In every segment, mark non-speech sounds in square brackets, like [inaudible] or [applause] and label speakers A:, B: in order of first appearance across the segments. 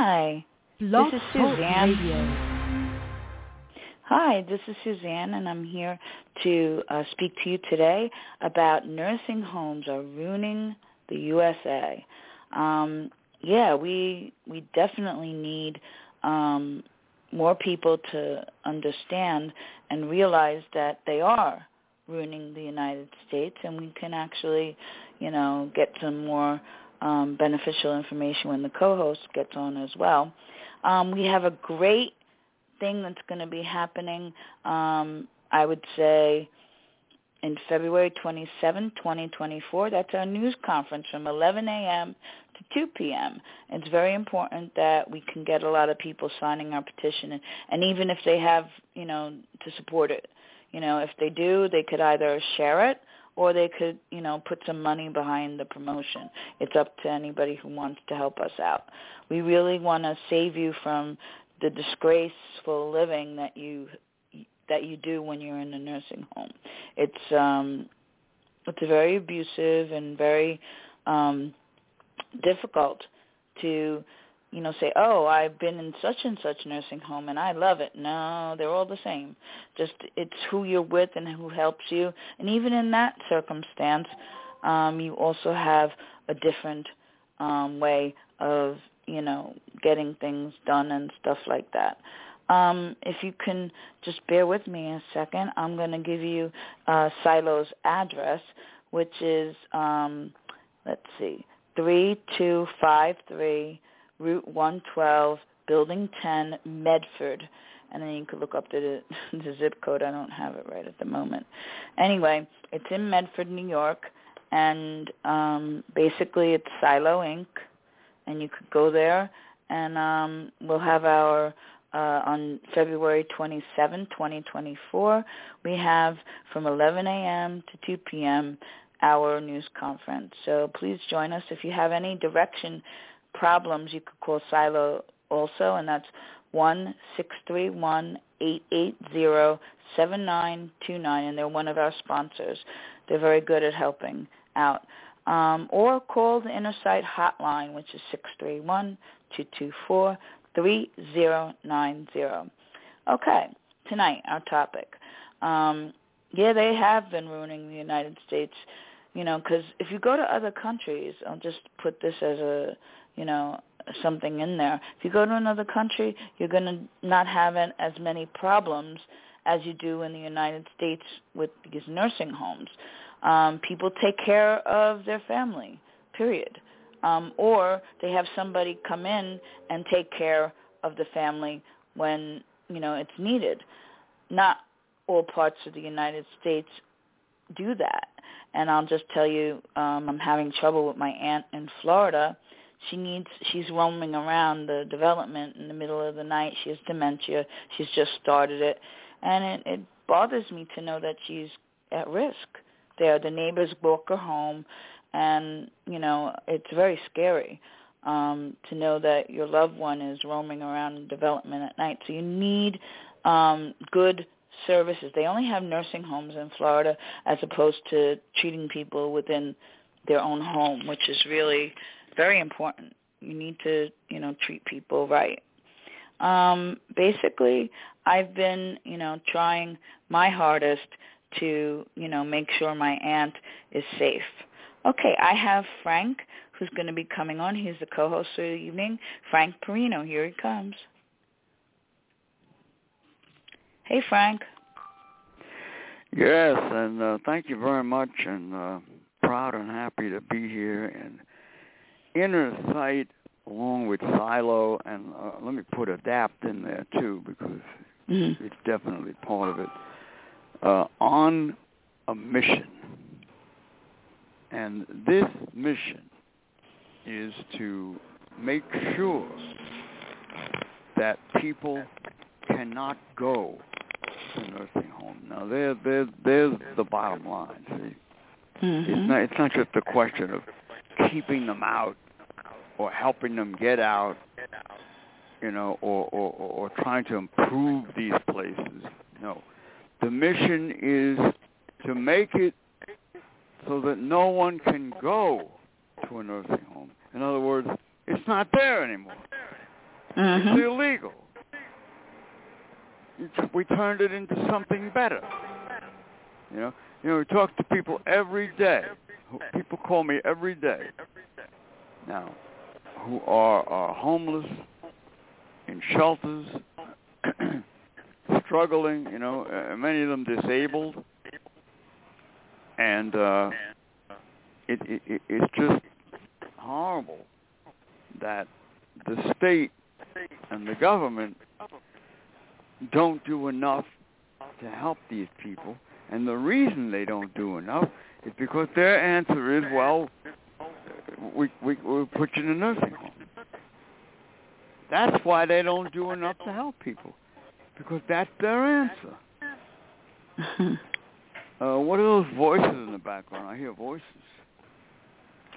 A: Hi.
B: Blog
A: this is Suzanne.
B: Radio.
A: Hi, this is Suzanne, and I'm here to uh, speak to you today about nursing homes are ruining the USA. Um, yeah, we we definitely need um, more people to understand and realize that they are ruining the United States, and we can actually, you know, get some more um, beneficial information when the co-host gets on as well. Um, we have a great thing that's going to be happening, um, I would say, in February 27, 2024. That's our news conference from 11 a.m. to 2 p.m. It's very important that we can get a lot of people signing our petition, and, and even if they have, you know, to support it. You know, if they do, they could either share it or they could, you know, put some money behind the promotion. It's up to anybody who wants to help us out. We really want to save you from the disgraceful living that you that you do when you're in a nursing home. It's um it's very abusive and very um difficult to you know say oh i've been in such and such nursing home and i love it. No they're all the same. Just it's who you're with and who helps you. And even in that circumstance um you also have a different um way of you know getting things done and stuff like that. Um if you can just bear with me a second i'm going to give you uh silo's address which is um let's see 3253 Route 112, Building 10, Medford. And then you could look up the, [laughs] the zip code. I don't have it right at the moment. Anyway, it's in Medford, New York, and um, basically it's Silo Inc. And you could go there, and um, we'll have our uh, on February 27, 2024. We have from 11 a.m. to 2 p.m. our news conference. So please join us if you have any direction problems, you could call Silo also, and that's one six three one eight eight zero seven nine two nine, and they're one of our sponsors. They're very good at helping out. Um, or call the Inner Sight hotline, which is six three one two two four three zero nine zero. Okay, tonight our topic. Um, yeah, they have been ruining the United States. You know, because if you go to other countries, I'll just put this as a you know, something in there. If you go to another country, you're going to not have as many problems as you do in the United States with these nursing homes. Um, people take care of their family, period. Um, or they have somebody come in and take care of the family when, you know, it's needed. Not all parts of the United States do that. And I'll just tell you, um, I'm having trouble with my aunt in Florida she needs she's roaming around the development in the middle of the night. She has dementia. She's just started it. And it, it bothers me to know that she's at risk. There the neighbors walk her home. And you know it's very scary um to know that your loved one is roaming around in development at night. So you need um good services. They only have nursing homes in Florida as opposed to treating people within their own home which is really very important. You need to, you know, treat people right. Um, basically, I've been, you know, trying my hardest to, you know, make sure my aunt is safe. Okay, I have Frank, who's going to be coming on. He's the co-host for the evening. Frank Perino, here he comes. Hey, Frank.
C: Yes, and uh, thank you very much, and uh, proud and happy to be here and inner sight along with silo and uh, let me put ADAPT in there too because mm-hmm. it's definitely part of it uh, on a mission and this mission is to make sure that people cannot go to nursing home. Now there, there, there's the bottom line. See,
A: mm-hmm.
C: it's not, it's not just a question of keeping them out or helping them get out, you know, or, or, or trying to improve these places. No. The mission is to make it so that no one can go to a nursing home. In other words, it's not there anymore.
A: Mm-hmm.
C: It's illegal. It's, we turned it into something better. You know, you know, we talk to people every day. People call me every day. Now, who are are homeless in shelters, [clears throat] struggling. You know, uh, many of them disabled, and uh, it, it it's just horrible that the state and the government don't do enough to help these people. And the reason they don't do enough is because their answer is, well, we we we put you in a nursing home. That's why they don't do enough to help people, because that's their answer. [laughs] uh, what are those voices in the background? I hear voices.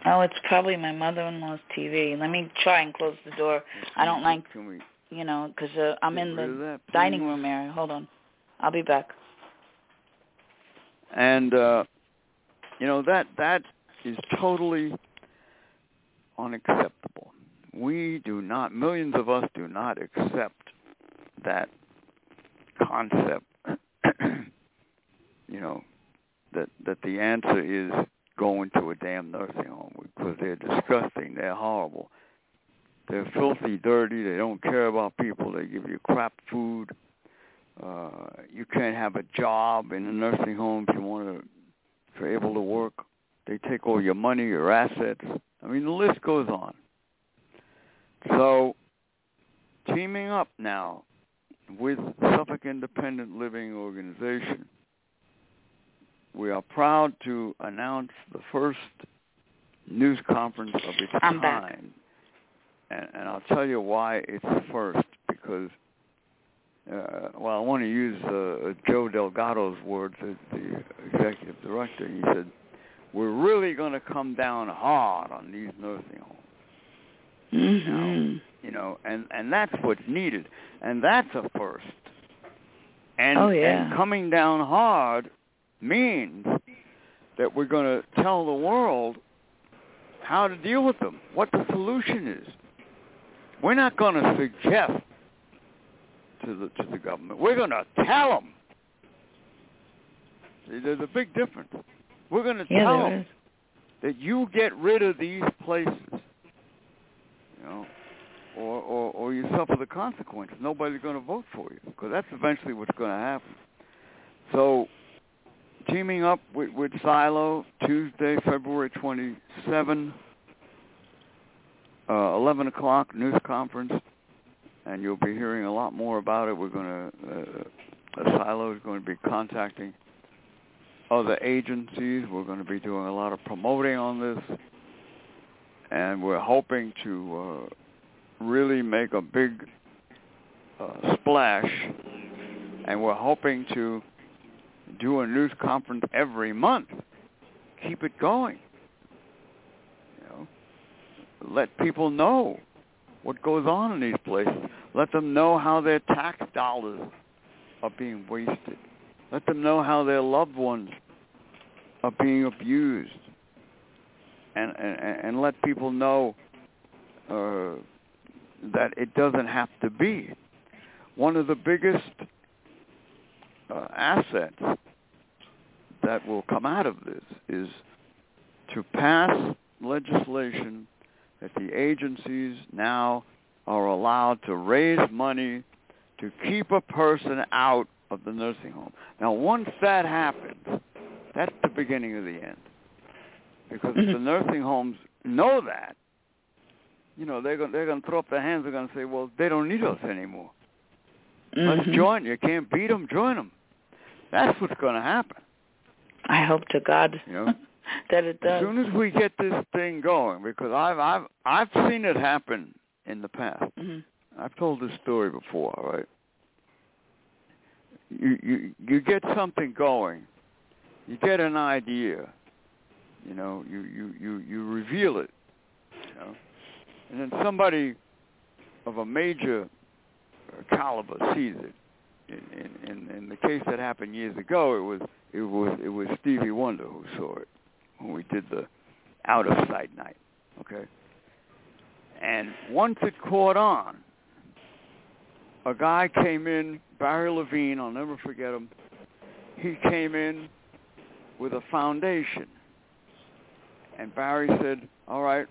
A: Oh, it's probably my mother-in-law's TV. Let me try and close the door. I don't like,
C: Can we
A: you know, because uh, I'm in the dining room area. Hold on. I'll be back.
C: And uh, you know that that is totally unacceptable. We do not. Millions of us do not accept that concept. [clears throat] you know that that the answer is going to a damn nursing home because they're disgusting. They're horrible. They're filthy, dirty. They don't care about people. They give you crap food. Uh, you can't have a job in a nursing home if you want to, if you're able to work. They take all your money, your assets. I mean, the list goes on. So, teaming up now with Suffolk Independent Living Organization, we are proud to announce the first news conference of its
A: I'm back.
C: And, and I'll tell you why it's the first, because uh, well, I want to use uh, Joe Delgado's words as the executive director. He said, "We're really going to come down hard on these nursing homes."
A: Mm-hmm.
C: You know, and and that's what's needed, and that's a first. And,
A: Oh, yeah.
C: and coming down hard means that we're going to tell the world how to deal with them, what the solution is. We're not going to suggest to the to the government. We're going to tell them. See, there's a big difference. We're going to
A: Yeah,
C: tell them that you get rid of these places, you know, or or, or you suffer the consequences. Nobody's going to vote for you because that's eventually what's going to happen. So, teaming up with, with Silo Tuesday, February 27, uh, 11 o'clock news conference, and you'll be hearing a lot more about it. We're going to uh, Silo is going to be contacting other agencies. We're going to be doing a lot of promoting on this, and we're hoping to uh, really make a big uh, splash. And we're hoping to do a news conference every month. Keep it going. You know, let people know what goes on in these places. Let them know how their tax dollars are being wasted. Let them know how their loved ones are being abused, and and, and let people know uh, that it doesn't have to be. One of the biggest uh, assets that will come out of this is to pass legislation that the agencies now are allowed to raise money to keep a person out of the nursing home. Now, once that happens, that's the beginning of the end. Because if the nursing homes know that, you know, they're going they're going to throw up their hands. They're going to say, "Well, they don't need us anymore. Let's
A: Mhm.
C: join. You can't beat them. Join them." That's what's going to happen.
A: I hope to God
C: You know, [laughs]
A: that it
C: as soon as we get this thing going, because I've I've I've seen it happen in the past.
A: Mhm.
C: I've told this story before, right? You you you get something going, you get an idea, you know, you you you you reveal it, you know, and then somebody of a major caliber sees it. In in in the case that happened years ago, it was it was it was Stevie Wonder who saw it when we did the out of sight night. Okay. And once it caught on, a guy came in, Barry Levine, I'll never forget him. He came in with a foundation. And Barry said, all right,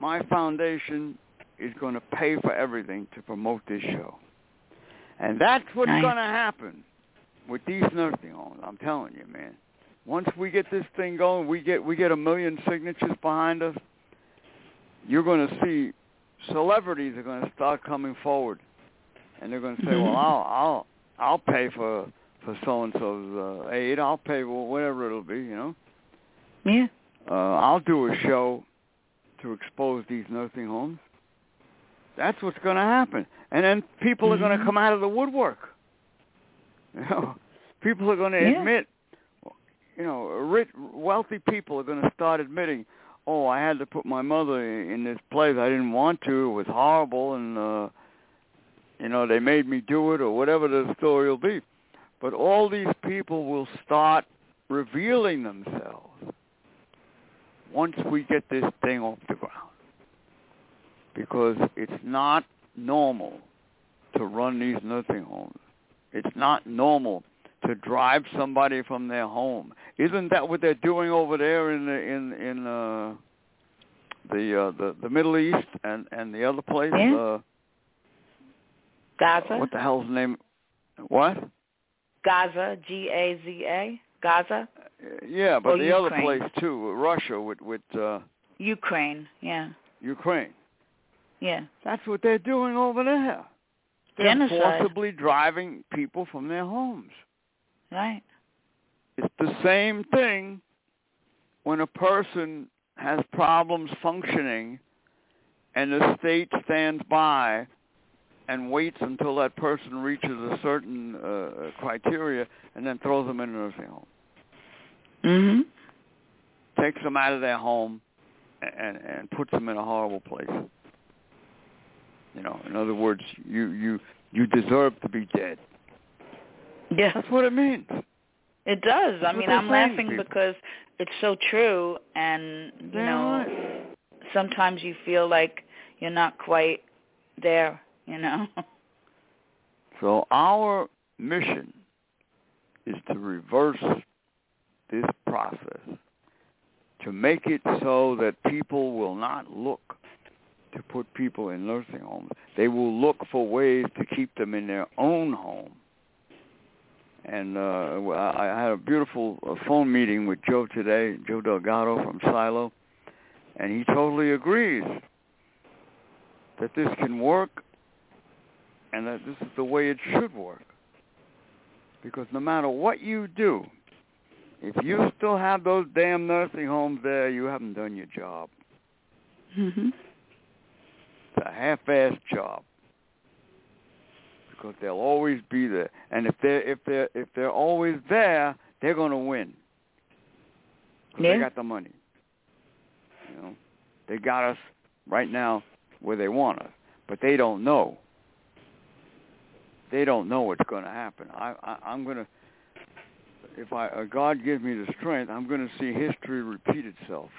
C: my foundation is going to pay for everything to promote this show. And that's what's
A: Nice.
C: going to happen with these nursing homes. I'm telling you, man. Once we get this thing going, we get we get a million signatures behind us. You're going to see celebrities are going to start coming forward, and they're going to say,
A: Mhm.
C: "Well, I'll I'll I'll pay for for so and so's uh, aid. I'll pay whatever it'll be. You know,
A: Yeah.
C: uh, I'll do a show to expose these nursing homes. That's what's going to happen, and then people are going to come out of the woodwork. [laughs] You know, people are going to
A: Yeah.
C: admit, you know, rich, wealthy people are going to start admitting, oh, I had to put my mother in this place. I didn't want to. It was horrible, and uh, you know, they made me do it, or whatever the story will be. But all these people will start revealing themselves once we get this thing off the ground. Because it's not normal to run these nursing homes. It's not normal to drive somebody from their home. Isn't that what they're doing over there in the in in uh the uh the the Middle East and and the other place
A: Yeah.
C: uh
A: Gaza.
C: what the hell's the name what?
A: Gaza. G A Z A. Gaza.
C: Yeah, but
A: Or
C: the other place too, Russia with with uh
A: Ukraine. Yeah.
C: Ukraine.
A: Yeah.
C: That's what they're doing over there. They're
A: Genocide.
C: forcibly driving people from their homes.
A: Right.
C: It's the same thing when a person has problems functioning and the state stands by and waits until that person reaches a certain uh, criteria and then throws them in a nursing home.
A: Mhm.
C: Takes them out of their home and, and puts them in a horrible place. You know, in other words, you, you, you deserve to be dead.
A: Yeah.
C: That's what it means.
A: It does. I mean, I'm laughing
C: people.
A: because it's so true, and you
C: Damn
A: know, sometimes you feel like you're not quite there. You know. [laughs]
C: So our mission is to reverse this process, to make it so that people will not look to put people in nursing homes. They will look for ways to keep them in their own home. And uh, I had a beautiful uh, phone meeting with Joe today, Joe Delgado from Silo, and he totally agrees that this can work and that this is the way it should work. Because no matter what you do, if you still have those damn nursing homes there, you haven't done your job.
A: Mhm.
C: It's a half-assed job. Because they'll always be there, and if they're if they're if they're always there, they're going to win. 'Cause
A: Yeah.
C: They got the money. You know, they got us right now where they want us, but they don't know. They don't know what's going to happen. I, I I'm going to if I uh, God gives me the strength, I'm going to see history repeat itself.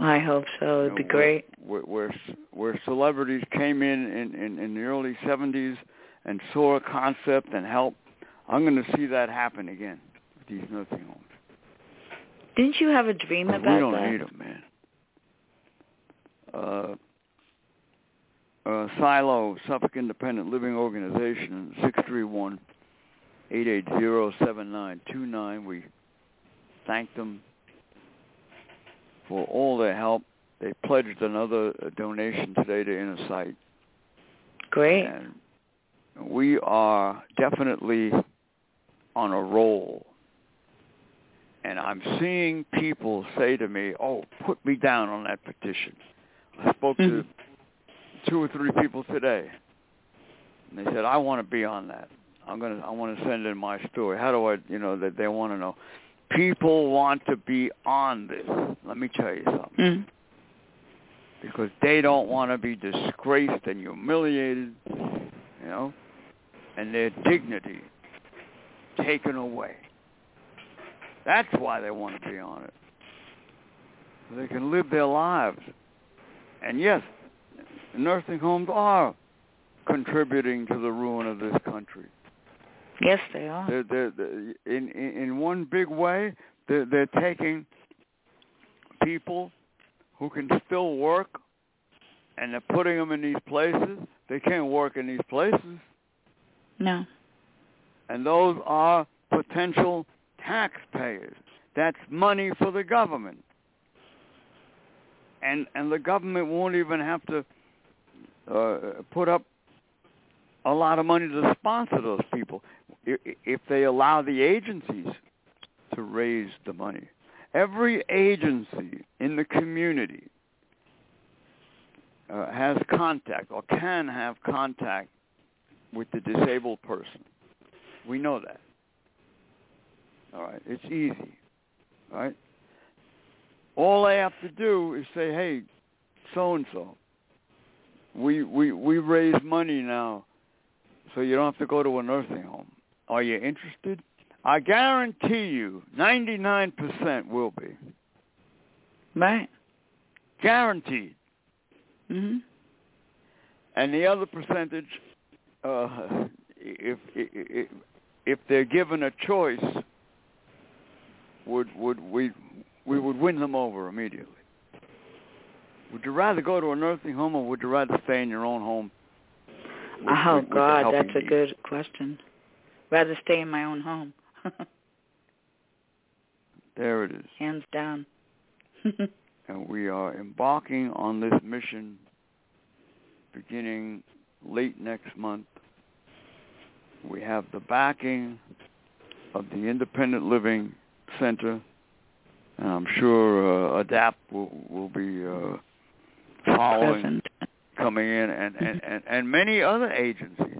A: I hope so. It'd
C: You
A: be
C: know,
A: great.
C: Where, where where celebrities came in in, in in the early 70s and saw a concept and helped. I'm going to see that happen again with these nursing homes.
A: Didn't you have a dream about that?
C: we don't
A: that?
C: need them, man. Uh, uh, Silo, Suffolk Independent Living Organization, six three one eight eight zero seven nine two nine. We thank them for all their help. They pledged another donation today to Innersight.
A: Great.
C: And we are definitely on a roll. And I'm seeing people say to me, oh, put me down on that petition. I spoke to
A: Mhm.
C: Two or three people today. And they said, I want to be on that. I'm to, I want to send in my story. How do I, you know, that they want to know. People want to be on this. Let me tell you something
A: Mm.
C: because they don't want to be disgraced and humiliated, you know, and their dignity taken away. That's why they want to be on it. So they can live their lives. And yes, nursing homes are contributing to the ruin of this country.
A: Yes, they are.
C: They're, they're, they're, in, in in one big way, they're, they're taking people who can still work, and they're putting them in these places. They can't work in these places,
A: No.
C: and those are potential taxpayers. That's money for the government, and and the government won't even have to uh, put up a lot of money to sponsor those people if they allow the agencies to raise the money. Every agency in the community uh, has contact or can have contact with the disabled person. We know that. All right, it's easy. All right. All they have to do is say, "Hey, so and so, we we we raise money now, so you don't have to go to a nursing home. Are you interested?" I guarantee you, 99% will be
A: Right.
C: guaranteed.
A: Mhm.
C: and the other percentage, uh, if, if if they're given a choice, would would we we would win them over immediately. Would you rather go to a nursing home, or would you rather stay in your own home? with-
A: Oh
C: with-
A: God, that's a
C: need?
A: good question. Rather stay in my own home. [laughs]
C: There it is,
A: Hands down. [laughs]
C: and we are embarking on this mission beginning late next month. We have the backing of the Independent Living Center, and I'm sure uh, ADAPT will, will be uh, following,
A: Present.
C: coming in, and, and, and, and many other agencies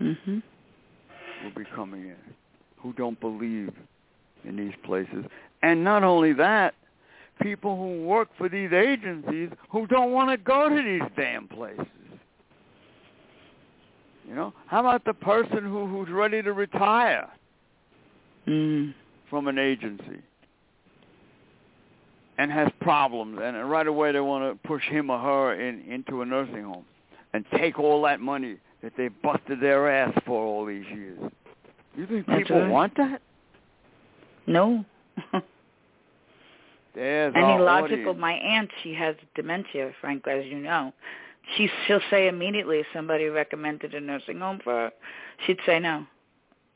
A: Mhm.
C: will be coming in who don't believe in these places. And not only that, people who work for these agencies who don't want to go to these damn places. You know, how about the person who who's ready to retire
A: Mm.
C: from an agency and has problems, and right away they want to push him or her in into a nursing home and take all that money that they busted their ass for all these years. You think
A: That's
C: people
A: right.
C: want that?
A: No. [laughs]
C: There's
A: Any logical?
C: audience.
A: My aunt, she has dementia, Frank, as you know. She she'll say immediately if somebody recommended a nursing home for her, she'd say no.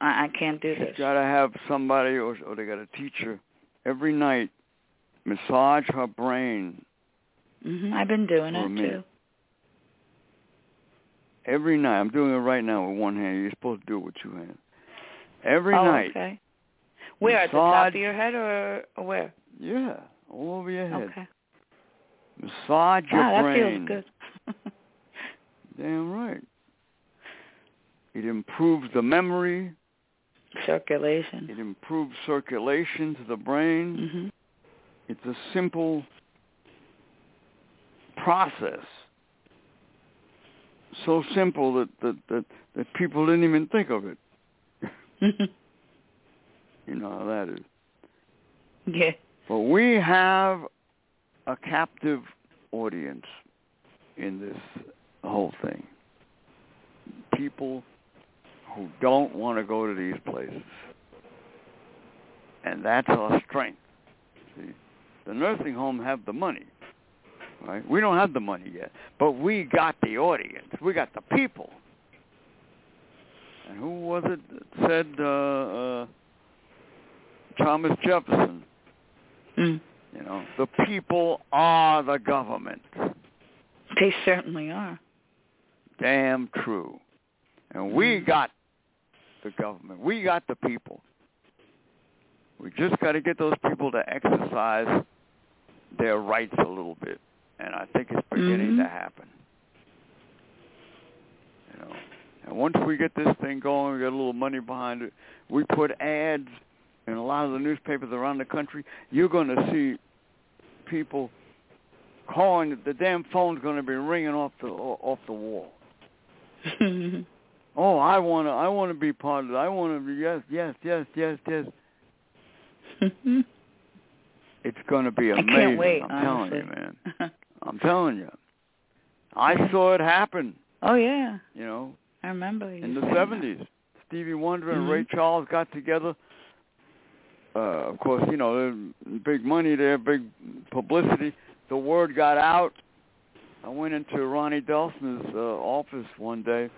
A: I, I can't do
C: She's
A: this.
C: got to have somebody, or, or they got to teach her every night, massage her brain
A: Mhm. I've been doing it
C: me.
A: too.
C: every night. I'm doing it right now with one hand. You're supposed to do it with two hands. Every
A: oh,
C: night.
A: okay. Where at the top of your head or, where?
C: Yeah, all over your head.
A: Okay.
C: Massage your
A: Ah, that feels good. [laughs]
C: Damn right. It improves the memory.
A: Circulation.
C: It improves circulation to the brain. It's a simple process. So simple that, that, that, that people didn't even think of it. [laughs] You know how that is.
A: yeah.
C: But we have a captive audience in this whole thing. People who don't want to go to these places. And that's our strength. The nursing home have the money, right? We don't have the money yet, but we got the audience. We got the people. And who was it that said uh, uh, Thomas Jefferson?
A: Mm.
C: You know, the people are the government.
A: They certainly are.
C: Damn true. And we got the government. We got the people. We just got to get those people to exercise their rights a little bit. And I think it's beginning
A: Mhm.
C: to happen. You know, and once we get this thing going, we get a little money behind it. We put ads in a lot of the newspapers around the country. You're going to see people calling. The damn phone's going to be ringing off the off the wall. [laughs] Oh, I want to. I want to be part of it. I want to be. Yes, yes, yes, yes, yes. [laughs] It's going to be amazing.
A: I can't wait,
C: I'm telling you, man. [laughs] I'm telling you. I saw it happen
A: Oh yeah.
C: You know.
A: I remember.
C: In the seventies, Stevie Wonder and
A: mm-hmm.
C: Ray Charles got together. Uh, of course, you know, big money there, big publicity. The word got out. I went into Ronnie Delsener's uh, office one day,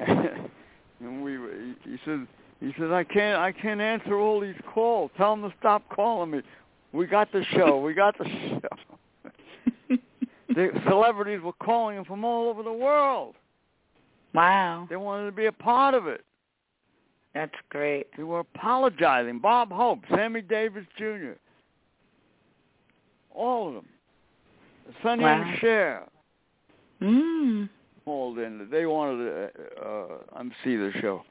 C: [laughs] and we. He said, he says, I can't, I can't answer all these calls. Tell them to stop calling me. We got the show. We got the show. [laughs] the celebrities were calling him from all over the world.
A: Wow.
C: They wanted to be a part of it.
A: That's great.
C: They were apologizing. Bob Hope, Sammy Davis Jr., all of them. Sonny
A: wow.
C: and Cher.
A: Mm.
C: Called in. They wanted to uh, um, see the show.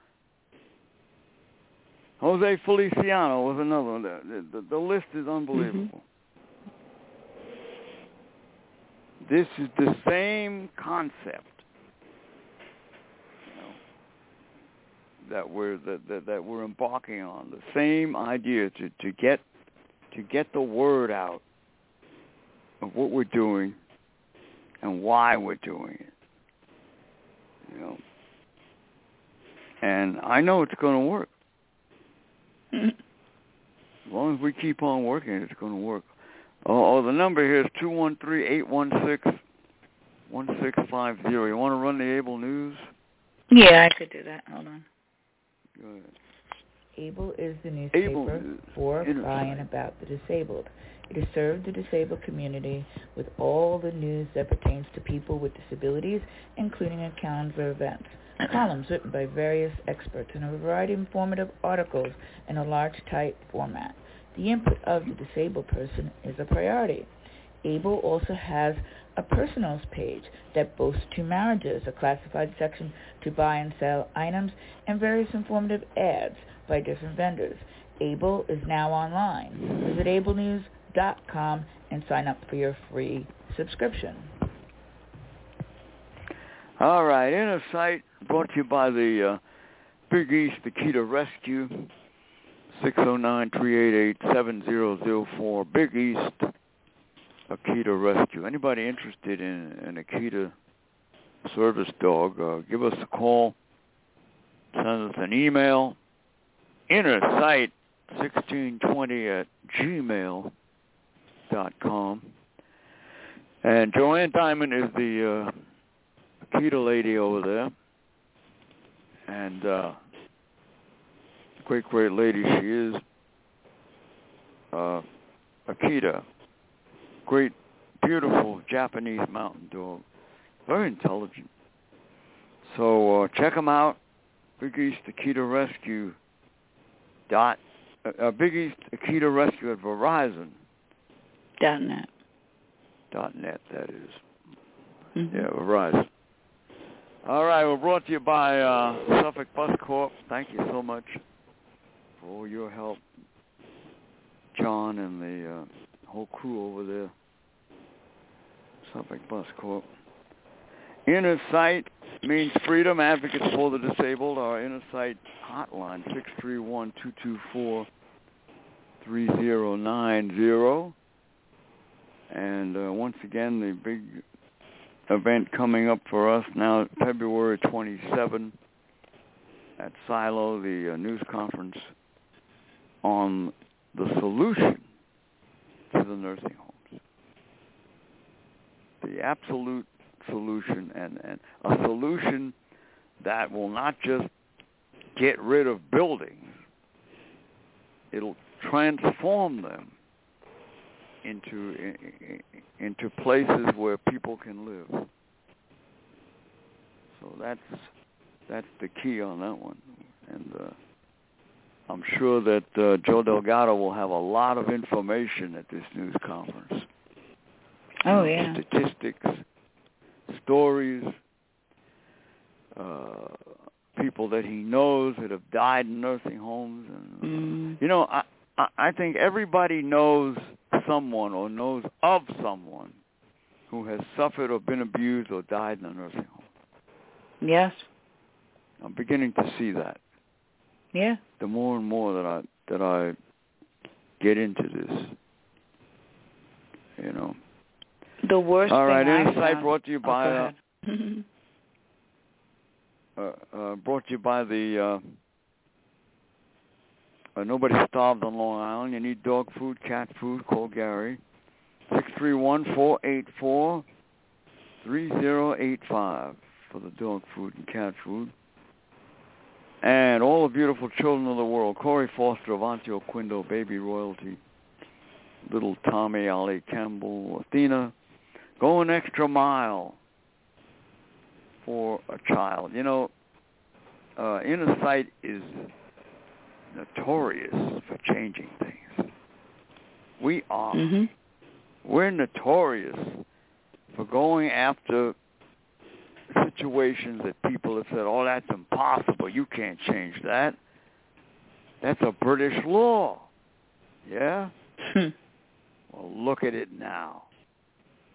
C: Jose Feliciano was another one. The, the, the list is unbelievable.
A: Mm-hmm.
C: This is the same concept you know, that we're that, that, that we're embarking on. The same idea to, to get to get the word out of what we're doing and why we're doing it. You know. And I know it's going to work. As long as we keep on working, it's going to work. Oh, oh the number here is two one three eight one six one six five zero. You want to run the Able News?
A: Yeah, I could do that. Hold on.
C: Go ahead.
B: Able is the newspaper
C: Able
B: for,
C: Insight.
B: by, and about the disabled. It has served the disabled community with all the news that pertains to people with disabilities, including accounts of events columns written by various experts and a variety of informative articles in a large type format. The input of the disabled person is a priority. Able also has a personals page that boasts two marriages, a classified section to buy and sell items, and various informative ads by different vendors. Able is now online. Visit ablenews.com and sign up for your free subscription.
C: All right, Inner Sight brought to you by the uh, Big East Akita Rescue, 609-388-7004. Big East Akita Rescue. Anybody interested in an Akita service dog, uh, give us a call. Send us an email. Inner Sight 1620 at gmail dot com. And Joanne Diamond is the uh, Akita lady over there. And uh great, great lady she is. Uh Akita. Great, beautiful Japanese mountain dog. Very intelligent. So uh check them out. Big East Akita Rescue dot uh, uh, Big East Akita Rescue at Verizon
A: Dot net.
C: dot net that is.
A: Mm-hmm.
C: Yeah, Verizon. All right, we're brought to you by uh, Suffolk Bus Corp. Thank you so much for all your help, John and the uh, whole crew over there. Suffolk Bus Corp. Inner Sight means freedom. Advocates for the disabled. Our Inner Sight hotline six three one two two four three zero nine zero. And uh, once again, the big event coming up for us now, February 27 at Silo, the uh, news conference on the solution to the nursing homes. The absolute solution and, and a solution that will not just get rid of buildings, it'll transform them into into places where people can live. So that's that's the key on that one, and uh, I'm sure that uh, Joe Delgado will have a lot of information at this news conference.
A: Oh yeah.
C: Statistics, stories, uh, people that he knows that have died in nursing homes, and
A: Mm.
C: you know, I I I think everybody knows someone or knows of someone who has suffered or been abused or died in a nursing home.
A: Yes.
C: I'm beginning to see that.
A: Yeah.
C: The more and more that I that I get into this, you know.
A: The worst
C: All right,
A: thing I
C: Insight
A: found-
C: brought to you
A: Oh,
C: by
A: go
C: uh, [laughs] uh, uh, brought to you by the uh, Nobody Starved on Long Island. You need dog food, cat food, call Gary. Six three one four eight four three zero eight five for the dog food and cat food. And all the beautiful children of the world, Corey Foster, Avantio Quindo, Baby Royalty, little Tommy, Ali Campbell, Athena, go an extra mile for a child. You know, uh, Inner Sight is notorious for changing things. We are.
A: Mm-hmm.
C: We're notorious for going after situations that people have said, oh, that's impossible. You can't change that. That's a British law. Yeah?
A: Hmm.
C: well, look at it now.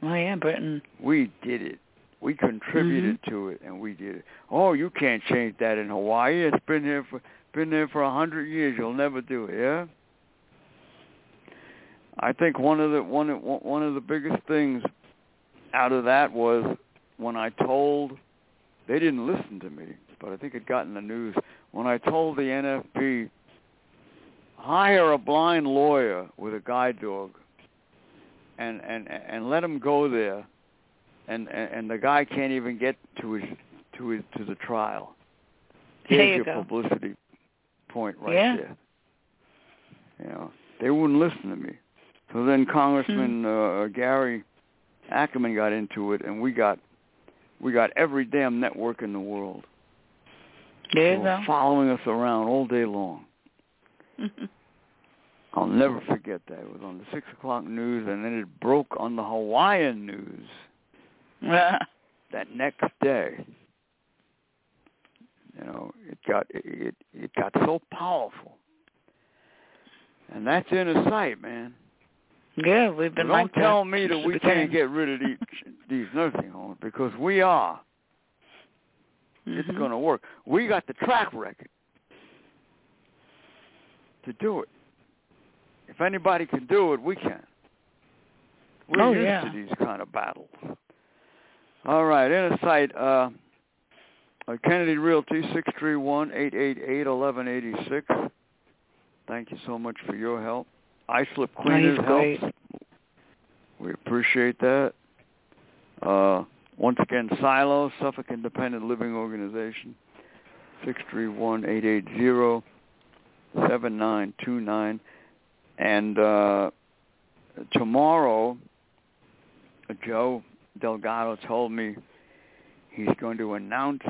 A: Oh yeah, Britain.
C: We did it. We contributed
A: Mm-hmm.
C: to it, and we did it. Oh, you can't change that in Hawaii. It's been here for been there for a hundred years. You'll never do it. Yeah. I think one of the one of one of the biggest things out of that was when I told they didn't listen to me, but I think it got in the news when I told the NFP hire a blind lawyer with a guide dog and and and let him go there and and, and the guy can't even get to his to his to the trial.
A: There you
C: your
A: go.
C: publicity point right
A: Yeah.
C: there. You know, they wouldn't listen to me. So then Congressman
A: Hmm.
C: uh, Gary Ackerman got into it, and we got we got every damn network in the world
A: There you go.
C: following us around all day long. [laughs] I'll never forget that. It was on the six o'clock news, and then it broke on the Hawaiian news [laughs] that next day. You know, it got it it got so powerful, and that's inner sight, man.
A: yeah, we've been
C: Don't
A: like that
C: tell me that we can't get rid of these [laughs] these nursing homes because we are. It's
A: Mhm.
C: going to work. We got the track record to do it. If anybody can do it, we can. We're
A: Oh,
C: used
A: yeah.
C: to these kind of battles. All right, inner sight. Uh, uh, Kennedy Realty six three one eight eight eight eleven eighty six. Thank you so much for your help. Islip Cleaners helps. We appreciate that. Uh, once again, Silo, Suffolk Independent Living Organization, 631-880-7929. And uh, tomorrow, Joe Delgado told me he's going to announce,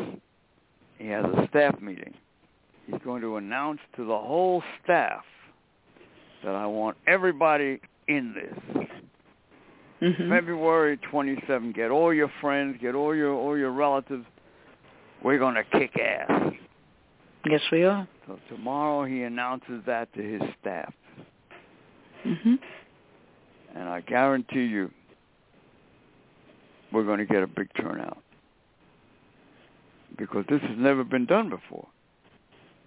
C: he has a staff meeting. He's going to announce to the whole staff that I want everybody in this.
A: Mhm.
C: February 27. Get all your friends, get all your all your relatives. We're gonna kick ass.
A: Yes, we are.
C: So tomorrow he announces that to his staff,
A: Mhm.
C: and I guarantee you, we're going to get a big turnout because this has never been done before.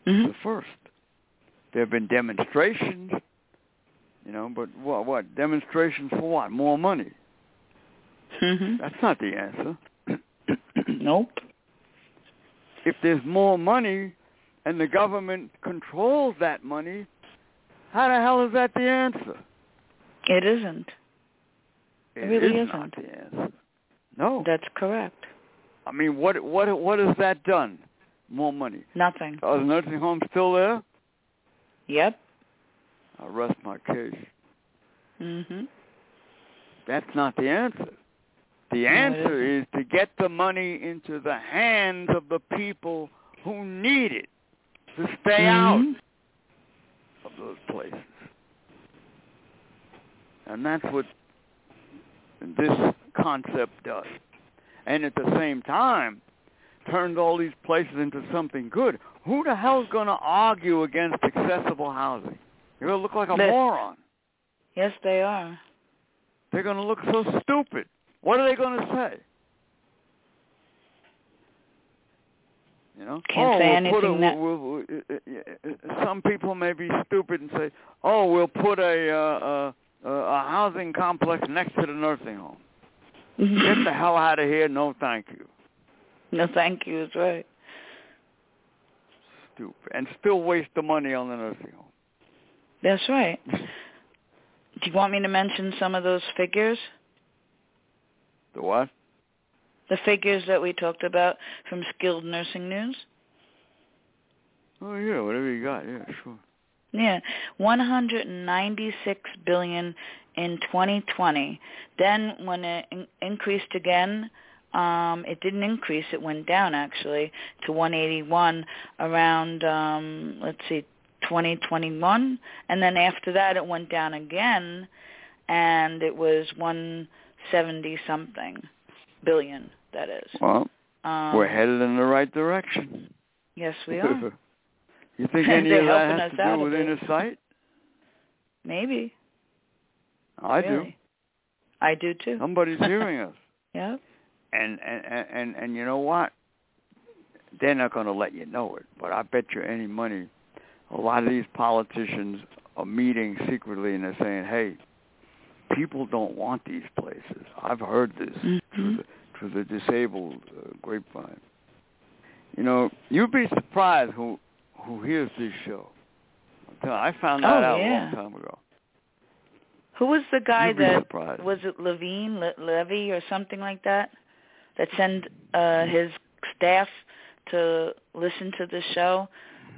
A: Mhm.
C: The first. There have been demonstrations, you know, but what? What demonstrations for what? More money.
A: Mhm.
C: That's not the answer. [coughs]
A: Nope.
C: if there's more money and the government controls that money, how the hell is that the answer?
A: It isn't. It really
C: is not
A: isn't.
C: the answer. No.
A: That's correct.
C: I mean, what what what has that done? More money.
A: Nothing.
C: Are the nursing homes still there?
A: Yep.
C: I rest my case.
A: Mhm.
C: That's not the answer. The
A: No,
C: answer is to get the money into the hands of the people who need it to stay out
A: Mhm.
C: of those places. And that's what this concept does. And at the same time, turns all these places into something good. Who the hell's going to argue against accessible housing? You're going to look like a
A: This-
C: moron.
A: Yes, they are.
C: They're going to look so stupid. What are they going to say? You know?
A: Can't
C: oh,
A: say
C: we'll put a,
A: anything that-
C: we'll, we'll, uh, uh, uh, some people may be stupid and say, "Oh, we'll put a uh, uh, a housing complex next to the nursing home." Mm-hmm. Get the hell out of here! No, thank you.
A: No, thank you. That's right.
C: Stupid. And still waste the money on the nursing home.
A: That's right. Do you want me to mention some of those figures?
C: The what?
A: The figures that we talked about from Skilled Nursing News?
C: Oh yeah, whatever you got. Yeah, sure.
A: Yeah, 196 billion in 2020. Then when it in- increased again, um it didn't increase, it went down actually to 181 around um let's see 2021 and then after that it went down again and it was 170 something billion that is.
C: Well,
A: Um
C: we're headed in the right direction.
A: Yes, we [laughs] are.
C: you think [laughs] any
A: They're
C: of that
A: helping
C: has
A: us
C: to
A: out
C: do
A: a
C: with inner sight?
A: Maybe.
C: I do.
A: I do too.
C: Somebody's [laughs] hearing us.
A: Yeah.
C: And and and and, you know what? They're not going to let you know it, but I bet you any money, a lot of these politicians are meeting secretly and they're saying, "Hey, people don't want these places." I've heard this through
A: Mhm.
C: the through the disabled uh, grapevine. You know, you'd be surprised who who hears this show. I'm telling you, I found that
A: Oh,
C: out a long time ago.
A: Who was the guy that
C: surprised.
A: was it Levine Le- Levy or something like that that sent uh his staff to listen to the show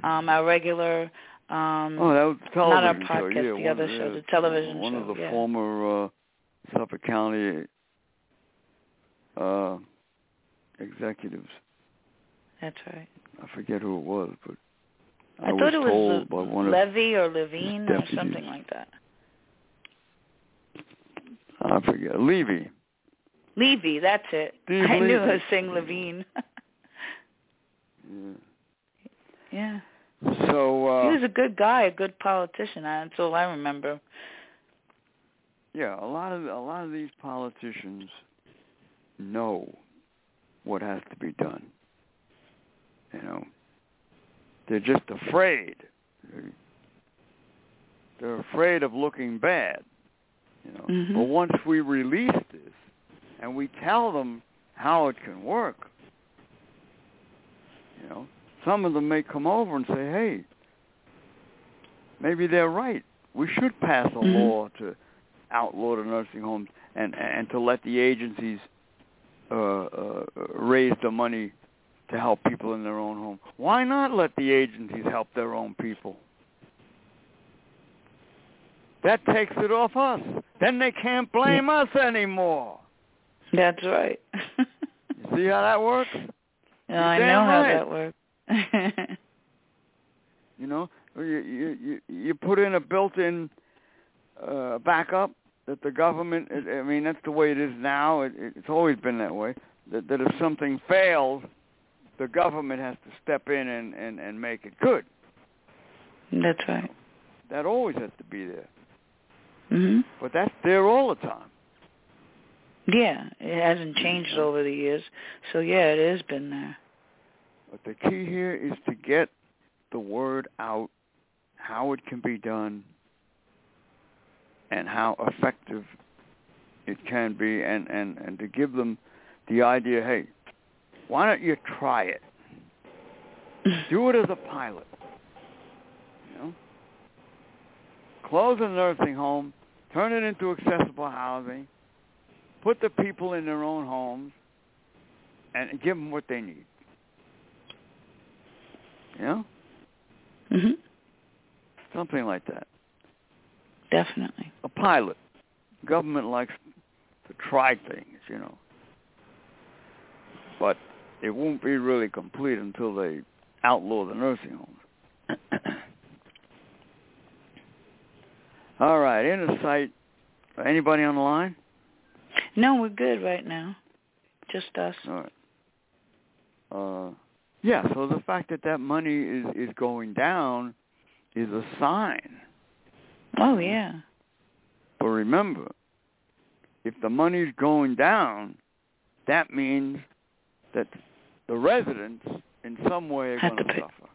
A: um our regular um
C: Oh, that was
A: not our
C: television show.
A: podcast,
C: Yeah,
A: the other
C: of
A: show,
C: the-
A: the television
C: one
A: show, One
C: of the
A: yeah.
C: former uh, Suffolk County uh, executives.
A: That's right.
C: I forget who it was, but I,
A: I,
C: was
A: thought it
C: told
A: was
C: by one of
A: Levy or Levine or something like that.
C: I forget Levy.
A: Levy, that's it.
C: Steve
A: I knew I was saying Levine. [laughs]
C: Yeah.
A: yeah.
C: So uh,
A: he was a good guy, a good politician. That's all I remember.
C: yeah, a lot of a lot of these politicians know what has to be done. You know, they're just afraid. They're afraid of looking bad. You know,
A: Mhm.
C: but once we release this and we tell them how it can work, you know, some of them may come over and say, "Hey, maybe they're right. We should pass a
A: Mhm.
C: law to outlaw the nursing homes and and to let the agencies uh, uh, raise the money to help people in their own home. Why not let the agencies help their own people? That takes it off us. Then they can't blame us anymore.
A: That's right.
C: You see how that works?
A: Yeah, I know
C: damn
A: how that works. [laughs]
C: You know, you you you, you put in a built-in uh, backup that the government. I I mean, that's the way it is now. It, it's always been that way. That that if something fails, the government has to step in and and and make it good.
A: That's right.
C: That always has to be there.
A: Mhm.
C: But that's there all the time.
A: Yeah, it hasn't changed over the years. So yeah, it has been there.
C: But the key here is to get the word out, how it can be done, and how effective it can be, and, and, and to give them the idea, hey, why don't you try it? [laughs] Do it as a pilot. You know? Close a nursing home, turn it into accessible housing, put the people in their own homes, and give them what they need. Know?
A: Mhm.
C: Something like that.
A: Definitely.
C: A pilot. Government likes to try things, you know. But it won't be really complete until they outlaw the nursing homes. All right, inner sight. Anybody on the line?
A: No, we're good right now. Just us.
C: All right. Uh, yeah. So the fact that that money is is going down is a sign.
A: Oh yeah.
C: But remember, if the money's going down, that means that the residents in some way are going
A: to
C: to suffer.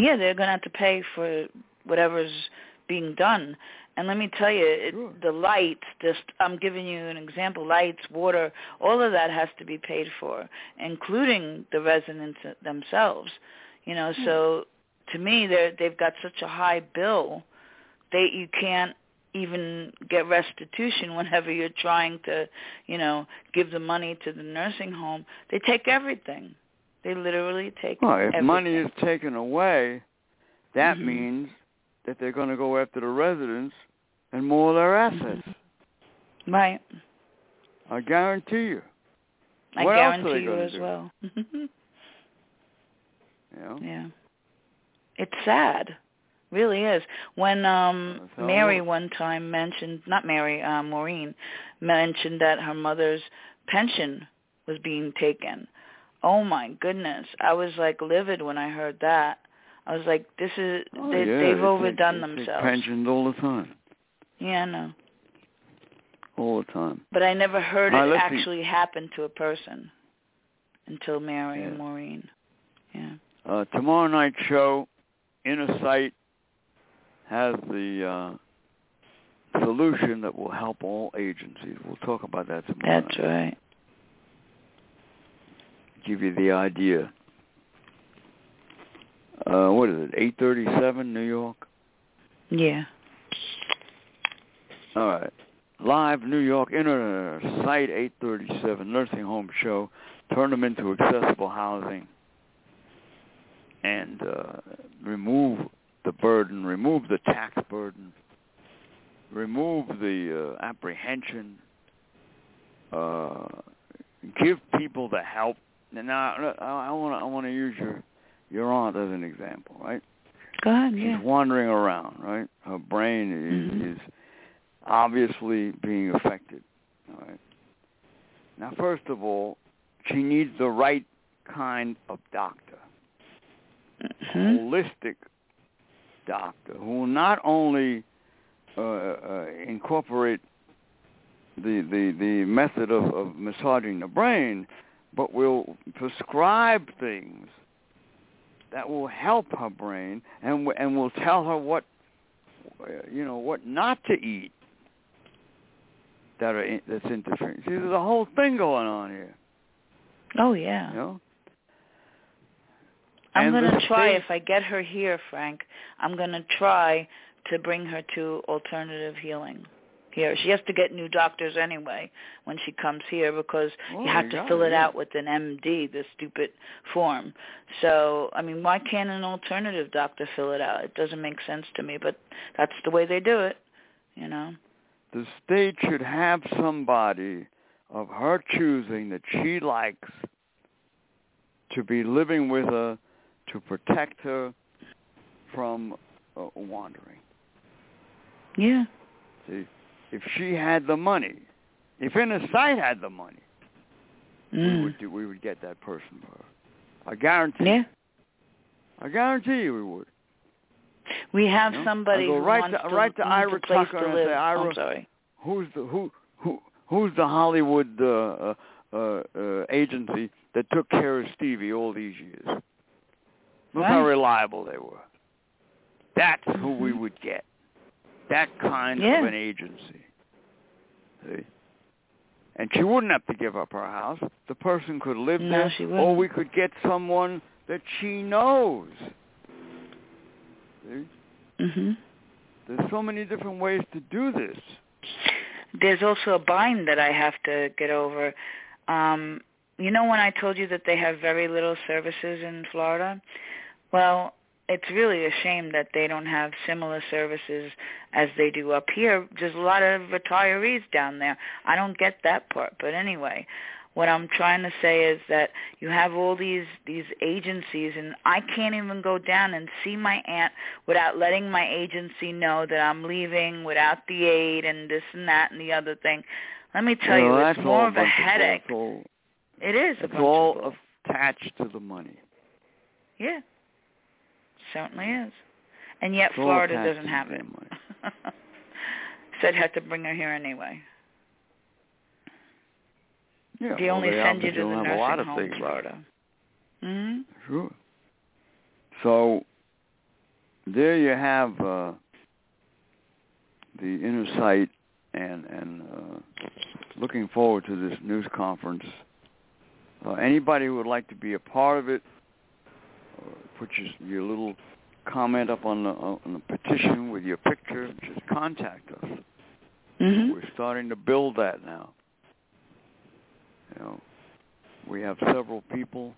A: Yeah, they're gonna have to pay for whatever's being done. And let me tell you, it,
C: Sure.
A: the lights, just I'm giving you an example, lights, water, all of that has to be paid for, including the residents themselves. You know, so to me they they've got such a high bill, they you can't even get restitution [laughs] whenever you're trying to, you know, give the money to the nursing home. They take everything. They literally take
C: Well, if
A: everything.
C: money is taken away, that
A: Mhm.
C: means that they're going to go after the residents and more of their assets.
A: right.
C: I guarantee you.
A: I
C: What else are they
A: guarantee you as
C: do?
A: well. [laughs]
C: Know?
A: Yeah. It's sad. Really is. When um
C: That's how it
A: Mary one time mentioned not Mary, uh Maureen mentioned that her mother's pension was being taken. Oh my goodness. I was like livid when I heard that. I was like this is
C: Oh,
A: they
C: yeah,
A: they've overdone
C: they take
A: themselves.
C: pensions all the time.
A: Yeah, I know.
C: All the time.
A: But I never heard
C: All
A: it
C: let's see.
A: actually happen to a person until Mary and Maureen. Yeah.
C: Uh, tomorrow night show, Inner Sight has the uh, solution that will help all agencies. We'll talk about that tomorrow
A: That's
C: night.
A: right.
C: Give you the idea. Uh, what is it? 8:37, New York.
A: Yeah.
C: All right. Live New York Inner Sight 837 Nursing Home Show. Turn them into accessible housing and uh, remove the burden, remove the tax burden, remove the uh, apprehension, uh, give people the help. And now I want to I want to use your your aunt as an example, right?
A: Go ahead,
C: She's
A: yeah.
C: wandering around, right? Her brain is,
A: Mhm.
C: is obviously being affected. All right. Now, first of all, she needs the right kind of doctor,
A: Mhm.
C: holistic doctor, who will not only uh, uh, incorporate the, the, the method of, of massaging the brain, but will prescribe things that will help her brain and w- and will tell her what you know what not to eat that are in, that's interfering. See, there's a whole thing going on here.
A: Oh yeah.
C: You know.
A: I'm going to try
C: state-
A: if I get her here, Frank. I'm going to try to bring her to alternative healing. Here, she has to get new doctors anyway when she comes here because
C: Oh,
A: you have to
C: got
A: fill
C: it,
A: it
C: yeah.
A: out with an MD, the stupid form. So, I mean, why can't an alternative doctor fill it out? It doesn't make sense to me, but that's the way they do it, you know.
C: The state should have somebody of her choosing that she likes to be living with her to protect her from uh, wandering.
A: Yeah.
C: See, if she had the money, if Inner Sight had the money, we
A: Mm.
C: would do, we would get that person for her. I guarantee.
A: Yeah.
C: I guarantee you we would.
A: We have
C: You know,
A: somebody who
C: right
A: wants
C: to-
A: to,
C: right to Ira Tucker
A: to
C: and
A: live.
C: say, "Ira,
A: I'm sorry.
C: Who's the who who who's the Hollywood uh, uh, uh, uh, agency that took care of Stevie all these years? Look how reliable they were. That's who we
A: Mhm.
C: would get. That kind
A: Yeah.
C: of an agency. See? And she wouldn't have to give up her house. The person could live
A: No,
C: there,
A: she
C: or
A: wouldn't.
C: we could get someone that she knows. See?
A: Mhm.
C: There's so many different ways to do this.
A: There's also a bind that I have to get over. Um, you know when I told you that they have very little services in Florida? Well, it's really a shame that they don't have similar services as they do up here. There's a lot of retirees down there. I don't get that part, but anyway, what I'm trying to say is that you have all these these agencies and I can't even go down and see my aunt without letting my agency know that I'm leaving without the aid and this and that and the other thing. Let me tell
C: Well,
A: you, it's more of a headache.
C: It's all,
A: It is a
C: it's all
A: of
C: attached to the money.
A: Yeah. Certainly is. And yet
C: It's
A: Florida doesn't have it. [laughs] Said had to bring her here anyway.
C: Yeah,
A: they
C: well,
A: only
C: they
A: send you to the
C: have a lot of
A: home in
C: things.
A: Florida. Mhm.
C: Sure. So there you have uh, the inner sight and and uh, looking forward to this news conference. Uh, anybody who would like to be a part of it, put your, your little comment up on the on the petition with your picture. Just contact us.
A: Mhm.
C: We're starting to build that now. You know, we have several people.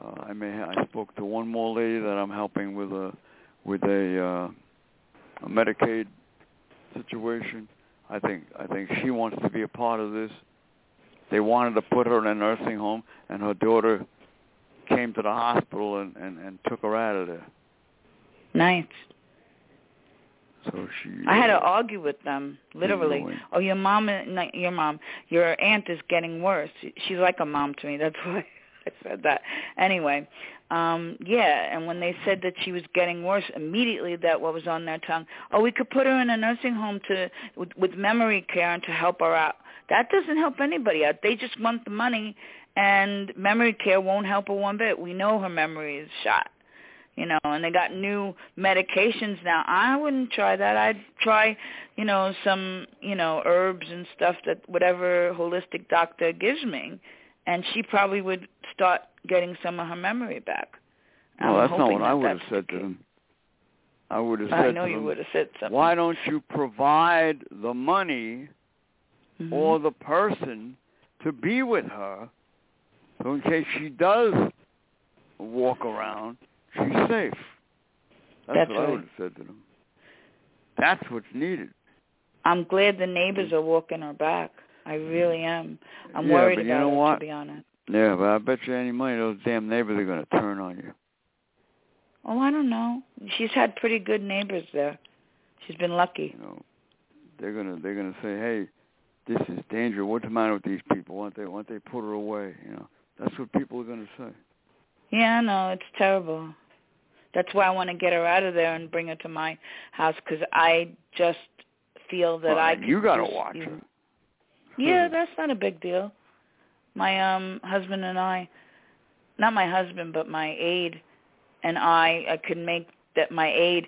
C: Uh, I may I spoke to one more lady that I'm helping with a with a, uh, a Medicaid situation. I think I think she wants to be a part of this. They wanted to put her in a nursing home, and her daughter came to the hospital and and, and took her out of there.
A: Nice.
C: So she.
A: I had to
C: uh,
A: argue with them, literally. Oh, your mom, your mom, your aunt is getting worse. She's like a mom to me. That's [laughs] why I said that. Anyway, um, yeah, and when they said that she was getting worse, immediately that what was on their tongue. Oh, we could put her in a nursing home to with, with memory care and to help her out. That doesn't help anybody out. They just want the money, and memory care won't help her one bit. We know her memory is shot you know, and they got new medications now. I wouldn't try that. I'd try, you know, some, you know, herbs and stuff that whatever holistic doctor gives me, and she probably would start getting some of her memory back.
C: No,
A: I'm
C: that's not what
A: that
C: I would have said to them. I would have said
A: I know you
C: them,
A: would have said something.
C: why don't you provide the money
A: Mhm.
C: or the person to be with her so in case she does walk around, she's safe. That's,
A: That's
C: what I would have said to them. That's what's needed.
A: I'm glad the neighbors are walking her back. I really am. I'm
C: Yeah,
A: worried
C: but you
A: about
C: know
A: her,
C: what?
A: to be honest.
C: Yeah, but I bet you any money those damn neighbors are going to turn on you.
A: Oh, I don't know. She's had pretty good neighbors there. She's been lucky.
C: You know, they're gonna they're gonna say, hey, this is dangerous. What's the matter with these people? Why don't they why don't they put her away? You know, that's what people are gonna say.
A: Yeah, I know. It's terrible. That's why I want to get her out of there and bring her to my house because I just feel that
C: Well,
A: I
C: you gotta watch
A: you-
C: her.
A: Yeah, that's not a big deal. My um husband and I, not my husband, but my aide and I, I could make that my aide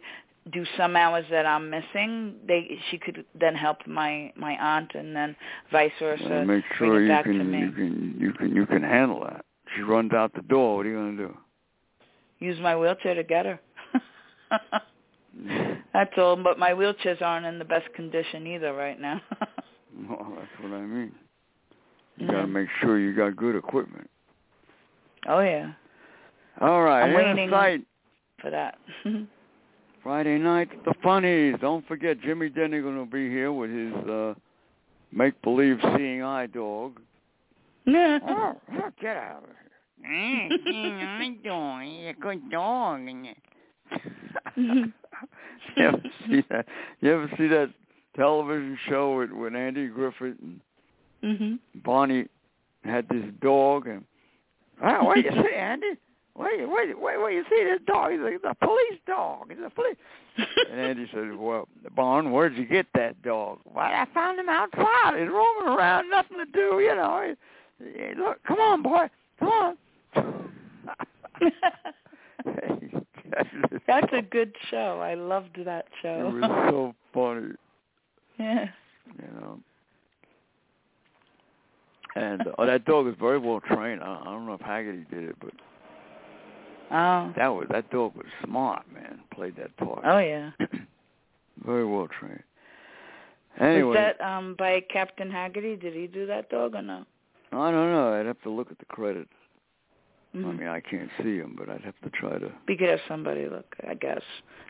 A: do some hours that I'm missing. They she could then help my my aunt and then vice versa.
C: Well, make sure you can you can you can you can handle that. She runs out the door. What are you gonna do?
A: Use my wheelchair to get her. [laughs] That's all, but my wheelchairs aren't in the best condition either right now. [laughs]
C: Well, that's what I mean. You got to
A: Mhm.
C: make sure you got good equipment.
A: oh yeah,
C: All right,
A: I'm waiting. for that. [laughs]
C: Friday night, the funnies. Don't forget Jimmy Denny going to be here with his uh make believe seeing eye dog. [laughs] Oh, oh, get out of here.
D: my dog. He's a good dog. And
C: you ever see that? You ever see that television show with, with Andy Griffith and
A: mhm.
C: Barney had this dog and oh, what do you say, Andy? Where you where, where you see this dog? He's a, a police dog. He's a police. and Andy said, "Well, Bon, where'd you get that dog? Well, I found him outside. He's roaming around, nothing to do. You know. He, he, look, come on, boy, come on." [laughs]
A: That's a good show. I loved that show.
C: It was so funny, [laughs]
A: yeah.
C: you know. And oh, that dog is very well trained. I, I don't know if Haggerty did it, but
A: Oh.
C: that was that dog was smart, man. Played that part.
A: Oh yeah. [clears throat]
C: very well trained. Anyway,
A: Was that um by Captain Haggerty? Did he do that dog or no?
C: I don't know. I'd have to look at the credits. I
A: Mhm.
C: mean, I can't see him, but I'd have to try to.
A: We could have somebody look. I guess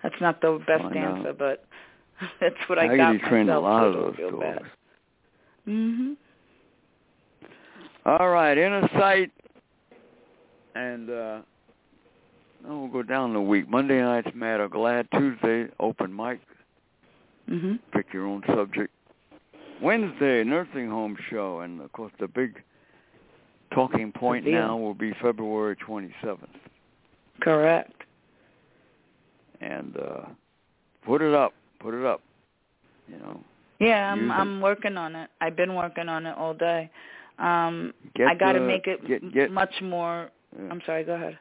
A: that's not the best
C: Find out.
A: answer, but [laughs] that's what I
C: Haggerty
A: got
C: trained a lot of those dogs.
A: bad. Mhm.
C: All right, inner sight, and uh then we'll go down the week. Monday night's Mad or Glad. Tuesday open mic.
A: Mhm.
C: Pick your own subject. Wednesday nursing home show, and of course the big talking point now will be February 27th.
A: Correct.
C: And uh put it up, put it up. You know,
A: Yeah, I'm I'm working on it. I've been working on it all day. Um
C: get
A: I got to make it
C: get get.
A: much more
C: uh,
A: I'm sorry, go ahead.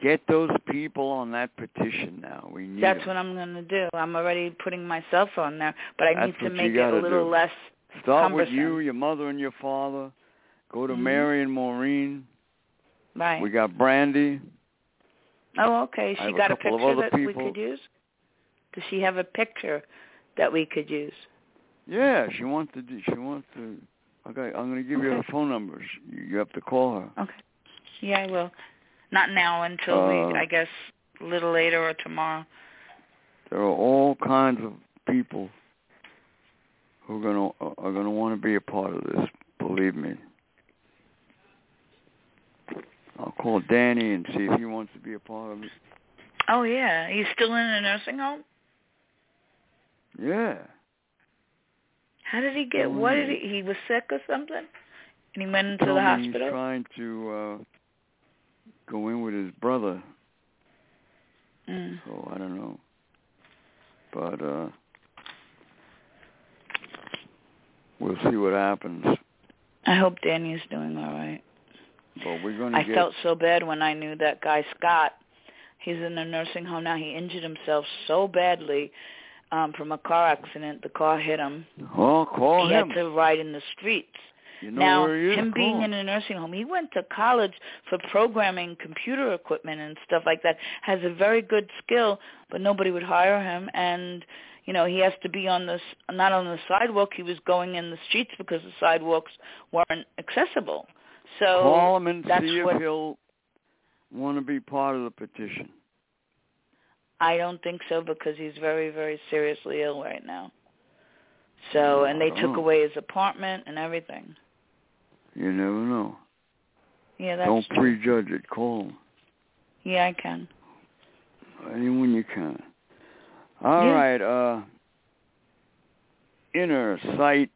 C: Get those people on that petition now. We need
A: That's
C: them.
A: what I'm going to do. I'm already putting myself on there, but I
C: That's
A: need to make it a little
C: do.
A: less.
C: Start with you, your mother, and your father. Go to
A: Mhm.
C: Mary and Maureen.
A: Right.
C: We got Brandy.
A: oh, okay. She
C: have a
A: got a, picture that we could use. Does she have a picture that we could use?
C: Yeah, she wants to. Do, she wants to. Okay, I'm going to give you her phone number. You have to call her.
A: Okay. Yeah, I will. Not now until
C: Uh,
A: we, I guess, a little later or tomorrow.
C: There are all kinds of people who are going to are going to want to be a part of this. Believe me. I'll call Danny and see if he wants to be a part of it.
A: Oh yeah, he's still in a nursing home.
C: Yeah.
A: How did he get?
C: Oh,
A: What did he? He was sick or something, and he went into the hospital.
C: He's trying to uh go in with his brother,
A: Mm.
C: so I don't know. But uh we'll see what happens.
A: I hope Danny's doing all right.
C: But we're going to
A: I
C: get
A: felt so bad when I knew that guy Scott. He's in a nursing home now. He injured himself so badly um from a car accident. The car hit him.
C: Oh, call
A: he
C: him.
A: had to ride in the streets.
C: You know
A: now,
C: where he is.
A: him being in a nursing home, he went to college for programming computer equipment and stuff like that. Has a very good skill, but nobody would hire him. And you know, he has to be on this not on the sidewalk. He was going in the streets because the sidewalks weren't accessible. So
C: Call him and
A: that's
C: see
A: what-
C: if he'll want to be part of the petition.
A: I don't think so because he's very, very seriously ill right now. So, and they took away his apartment and everything.
C: You never know.
A: Yeah, that's
C: Don't
A: true.
C: prejudge it. Call him.
A: Yeah, I can.
C: Anyone you can. All
A: Yeah.
C: right. Uh, inner sight,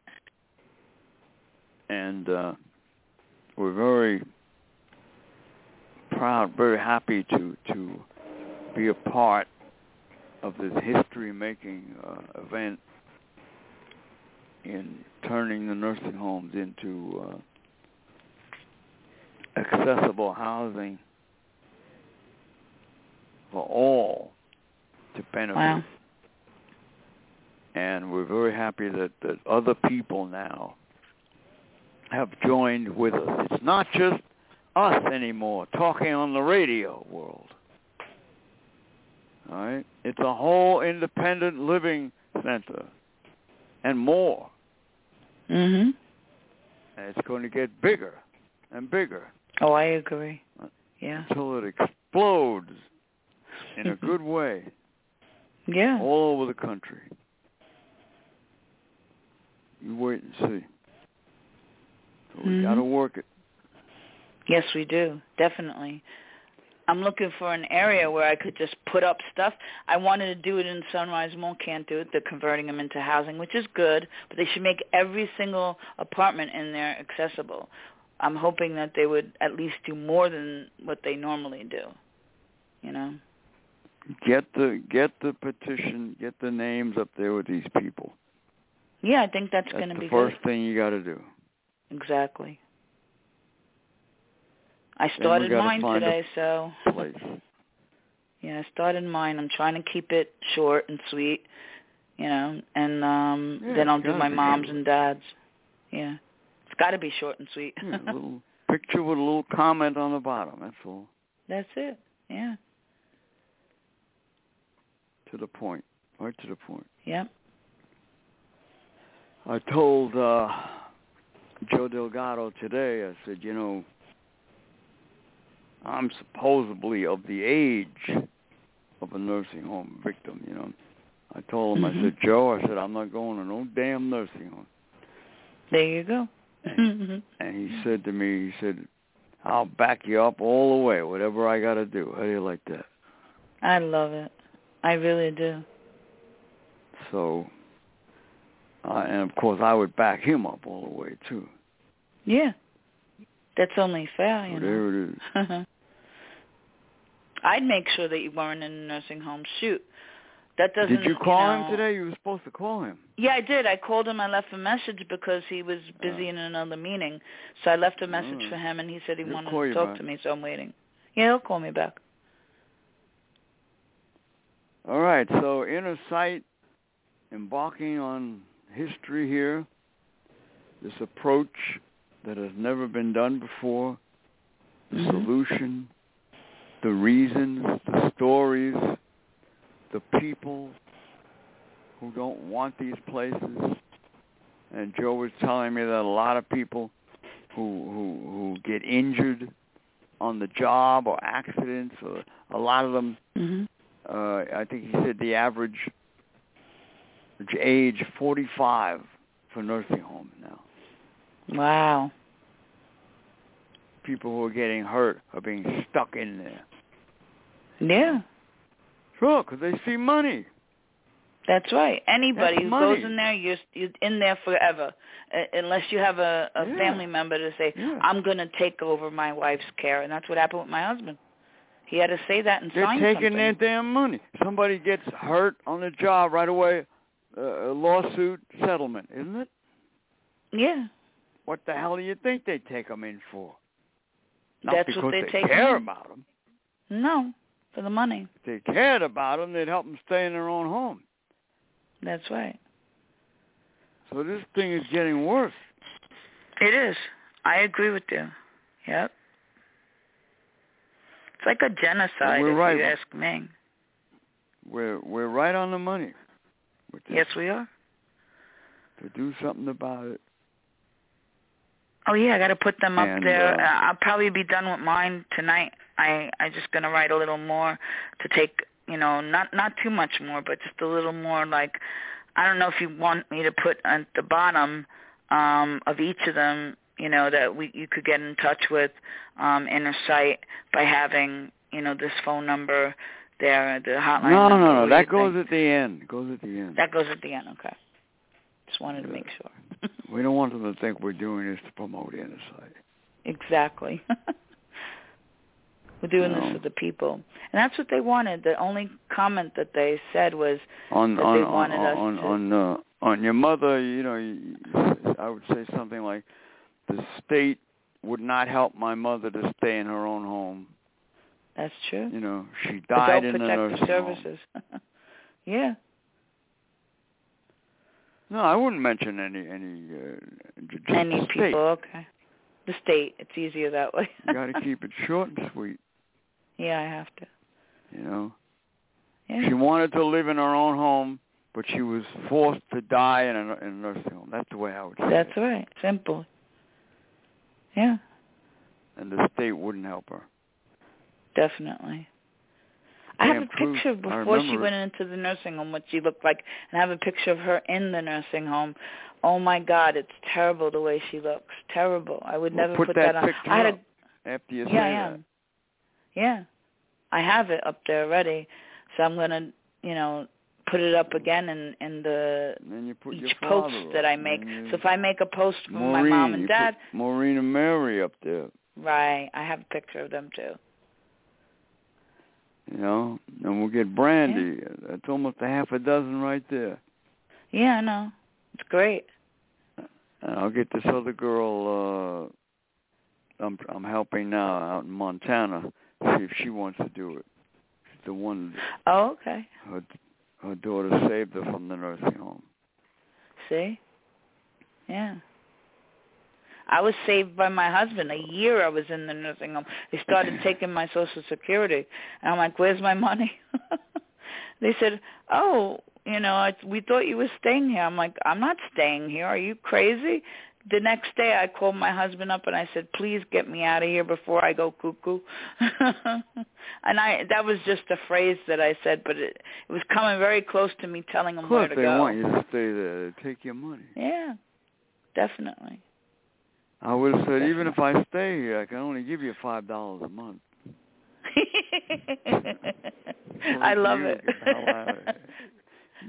C: and uh, we're very proud, very happy to to be a part of this history-making uh, event in turning the nursing homes into uh, accessible housing for all to benefit.
A: Wow.
C: And we're very happy that, that other people now have joined with us. It's not just us anymore talking on the radio world. All right? It's a whole independent living center and more.
A: Mhm.
C: And it's going to get bigger and bigger
A: Oh, I agree. Yeah.
C: until it explodes in a good way [laughs]
A: Yeah.
C: all over the country. You wait and see. So we
A: Mhm.
C: got to work it.
A: Yes, we do. Definitely. I'm looking for an area where I could just put up stuff. I wanted to do it in Sunrise Mall. Can't do it. They're converting them into housing, which is good. But they should make every single apartment in there accessible. I'm hoping that they would at least do more than what they normally do. You know.
C: Get the get the petition, get the names up there with these people.
A: Yeah, I think that's,
C: That's
A: going to be the
C: first
A: good.
C: thing you got to do.
A: Exactly. I started mine today, so
C: Place. [laughs]
A: Yeah, I started mine. I'm trying to keep it short and sweet, you know, and um
C: Yeah,
A: then I'll do my mom's and dad's. Yeah. It's got to be short and sweet.
C: Yeah, a [laughs] little picture with a little comment on the bottom. That's all.
A: That's it. Yeah.
C: To the point. Right to the point.
A: Yep.
C: I told uh Joe Delgado today, I said, you know, I'm supposedly of the age of a nursing home victim, you know. I told him, I
A: Mhm.
C: said, Joe, I said, I'm not going to no damn nursing home.
A: There you go.
C: And he said to me, he said, I'll back you up all the way, whatever I got to do. How do you like that?
A: I love it. I really do.
C: So, uh, and of course, I would back him up all the way, too.
A: Yeah. That's only fair,
C: So
A: you
C: there
A: know.
C: it is. [laughs]
A: I'd make sure that you weren't in a nursing home. Shoot. That doesn't
C: Did you call
A: know,
C: him today? You were supposed to call him.
A: Yeah, I did. I called him. I left a message because he was busy
C: Oh.
A: in another meeting. So I left a message
C: Oh.
A: for him, and he said he wanted to talk
C: back.
A: to me. So I'm waiting. Yeah, he'll call me back.
C: All right, so inner sight, embarking on history here, this approach that has never been done before, the
A: Mhm.
C: solution, the reasons, the stories, the people who don't want these places. And Joe was telling me that a lot of people who who who get injured on the job or accidents, or a lot of them
A: Mhm.
C: uh, I think he said the average age 45 for nursing homes now.
A: Wow.
C: People who are getting hurt are being stuck in there.
A: Yeah.
C: Sure, because they see money.
A: That's right. Anybody
C: That's
A: who
C: money.
A: goes in there, you're you're in there forever, uh, unless you have a, a
C: Yeah.
A: family member to say,
C: Yeah.
A: "I'm going to take over my wife's care," and that's what happened with my husband. He had to say that and
C: They're
A: sign
C: taking
A: something.
C: their damn money. Somebody gets hurt on the job right away, uh, a lawsuit settlement, isn't it?
A: yeah,
C: What the hell do you think they take them in for? Not
A: that's
C: because
A: what they
C: they
A: take.
C: care
A: in.
C: about them.
A: No, for the money.
C: If they cared about them, they'd help them stay in their own home.
A: That's right.
C: So this thing is getting worse.
A: It is. I agree with you. Yep. It's like a genocide, if
C: right.
A: you ask me.
C: We're we're right on the money.
A: Yes, we are.
C: To do something about it.
A: Oh yeah, I got to put them up
C: And,
A: there.
C: uh,
A: I'll probably be done with mine tonight. I I just gonna write a little more to take, you know, not not too much more, but just a little more. Like, I don't know if you want me to put at the bottom um, of each of them, you know, that we you could get in touch with um, Inner Sight by having, you know, this phone number there, the hotline.
C: No,
A: number.
C: no, no. That goes
A: think?
C: at the end. It goes at the end.
A: That goes at the end. Okay. Just wanted to make sure. [laughs]
C: We don't want them to think we're doing this to promote inner sight.
A: Exactly. [laughs] We're doing
C: No.
A: this for the people, and that's what they wanted. The only comment that they said was,
C: On
A: That
C: on
A: they
C: on
A: wanted us
C: on
A: to-
C: on, uh, on your mother, you know, I would say something like, the state would not help my mother to stay in her own home.
A: "That's true."
C: You know, she died
A: Adult
C: in the
A: protective
C: nursing home.
A: services. [laughs] yeah,
C: No, I wouldn't mention any any uh,
A: any people.
C: state.
A: Okay, the state. It's easier that way.
C: You got to keep it short and sweet. [laughs]
A: yeah, I have to.
C: You know,
A: Yeah.
C: she wanted to live in her own home, but she was forced to die in a, in a nursing home. That's the way I would say
A: That's
C: it.
A: right. Simple. Yeah,
C: And the state wouldn't help her.
A: definitely. I have a picture before she went into the nursing home, what she looked like, and I have a picture of her in the nursing home. Oh my God, it's terrible the way she looks. Terrible. I would
C: Well,
A: never
C: put
A: put
C: that
A: on.
C: picture
A: I had a
C: After you say
A: yeah, I
C: that.
A: Yeah, I have it up there already, so I'm gonna, you know, put it up again in in the
C: you
A: each post
C: up,
A: that I make. So if I make a post for
C: Maureen,
A: my mom and dad,
C: Maureen and Mary up there.
A: right? I have a picture of them too.
C: You know, and we'll get Brandy. That's almost a half a dozen right there.
A: Yeah, I know. It's great.
C: And I'll get this other girl. uh I'm I'm helping now out in Montana. See if she wants to do it. The one.
A: Oh, okay.
C: Her her daughter saved her from the nursing home.
A: See? Yeah. I was saved by my husband. A year I was in the nursing home. They started [clears throat] taking my social security. And I'm like, where's my money? [laughs] they said, oh, you know, I, we thought you were staying here. I'm like, I'm not staying here. Are you crazy? The next day I called my husband up and I said, please get me out of here before I go cuckoo. [laughs] and I that was just a phrase that I said, but it, it was coming very close to me telling him
C: Of
A: where
C: course,
A: to
C: they
A: go.
C: want you to stay there. They take your money.
A: Yeah, definitely.
C: I would have said, even if I stay here, I can only give you five dollars a month. [laughs]
A: I love
C: You
A: it.
C: get the hell out of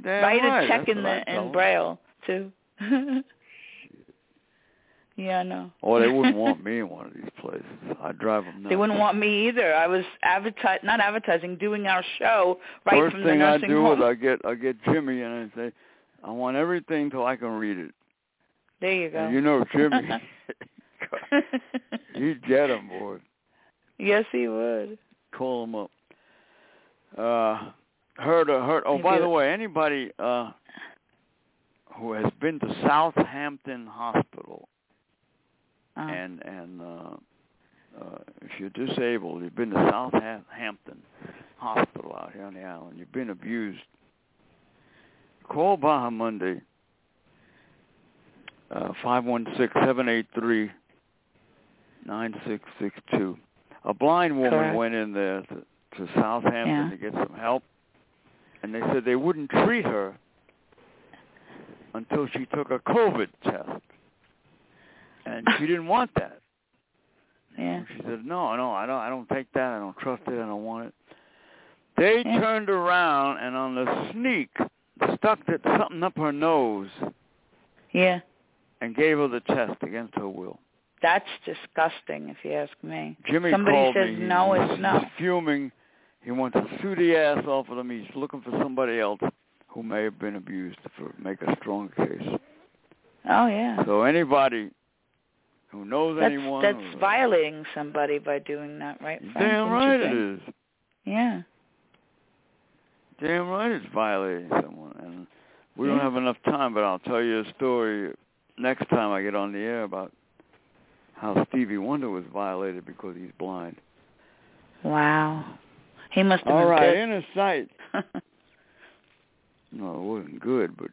A: Write
C: right,
A: a check
C: that's
A: in the in braille too. [laughs] yeah, I know.
C: Oh, they wouldn't want [laughs] me in one of these places. I'd drive them nuts.
A: They wouldn't want me either. I was advertise not advertising, doing our show right
C: First
A: from
C: thing
A: the
C: I
A: nursing
C: do
A: home.
C: is I get I get Jimmy and I say, I want everything till I can read it.
A: There you go.
C: And you know [laughs] Jimmy, he'd get 'em, boy.
A: yes, he would.
C: Call him up. Uh, Heard, uh, heard. Oh,
A: Have
C: by the way, anybody uh, who has been to Southampton Hospital
A: Oh.
C: and and uh, uh, if you're disabled, you've been to Southampton Hospital out here on the island, you've been abused. Call Baja Monday. Uh, five one six seven eight three nine six six two. A blind woman
A: Correct.
C: went in there to, to Southampton
A: Yeah.
C: to get some help, and they said they wouldn't treat her until she took a COVID test, and she [laughs] didn't want that.
A: yeah.
C: She said, "No, no, I don't. I don't take that. I don't trust it. I don't want it." They
A: Yeah.
C: turned around and on the sneak stuck that something up her nose
A: Yeah.
C: And gave her the test against her will.
A: That's disgusting, if you ask me.
C: Jimmy
A: Somebody
C: called
A: says
C: me.
A: No, it's no.
C: He's fuming. He wants to sue the ass off of them. He's looking for somebody else who may have been abused to make a strong case.
A: Oh yeah.
C: So anybody who knows
A: That's
C: anyone,
A: that's violating somebody by doing that, right? Frank?
C: damn right it is.
A: Yeah.
C: Damn right it's violating someone. And we don't have enough time, but I'll tell you a story next time I get on the air about how Stevie Wonder was violated because he's blind.
A: Wow. He must have
C: All
A: been
C: right,
A: pissed.
C: inner sight. [laughs] No, it wasn't good, but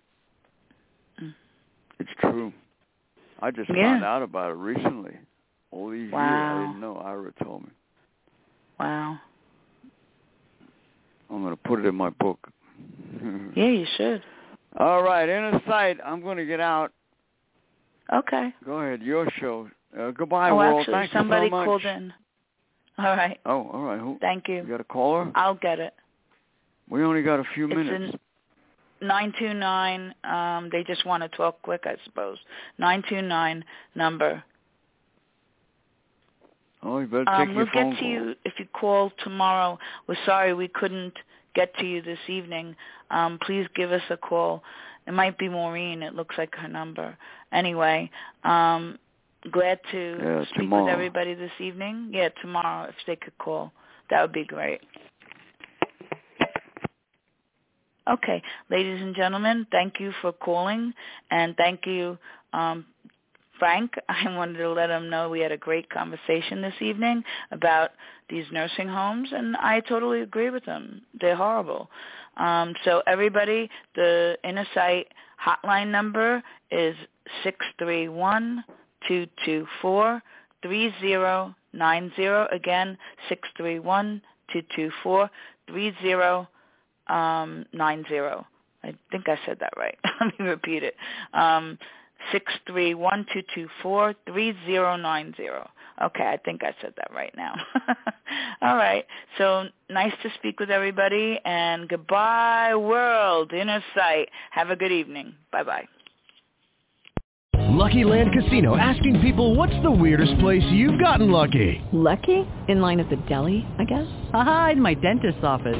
C: it's true. I just
A: Yeah.
C: found out about it recently. All these years, I
A: Wow.
C: didn't know. Ira told me.
A: wow.
C: I'm going to put it in my book. [laughs]
A: Yeah, you should.
C: All right, inner sight. I'm going to get out.
A: Okay.
C: Go ahead, your show. Uh, goodbye,
A: oh,
C: world.
A: actually,
C: Thank
A: somebody
C: so
A: called in. All right.
C: Oh, all right. Who?
A: Thank
C: You
A: you.
C: got a caller?
A: I'll get it.
C: We only got a few
A: It's
C: minutes.
A: in 929. Um, they just want to talk quick, I suppose. 929 number.
C: Oh, you better take
A: Um,
C: your
A: we'll
C: phone
A: get to
C: call.
A: you if you call tomorrow. We're sorry we couldn't get to you this evening. Um, please give us a call. It might be Maureen. It looks like her number. Anyway, um, glad to
C: Yeah,
A: speak
C: tomorrow.
A: with everybody this evening. Yeah, tomorrow if they could call. That would be great. Okay, ladies and gentlemen, thank you for calling, and thank you, um, Frank. [laughs] I wanted to let him know we had a great conversation this evening about these nursing homes, and I totally agree with him. They're horrible. Um, so everybody, the Inner hotline number is six three one two two four three zero nine zero. Again, six three one two two four three zero um, nine zero. I think I said that right. [laughs] Let me repeat it. Um, six three one two two four three zero nine zero. Okay, I think I said that right now. [laughs] All right. So nice to speak with everybody, and goodbye, world, inner sight. Have a good evening. Bye bye.
E: Lucky Land Casino asking people what's the weirdest place you've gotten lucky?
F: Lucky? In line at the deli, I guess?
G: Aha, in my dentist's office.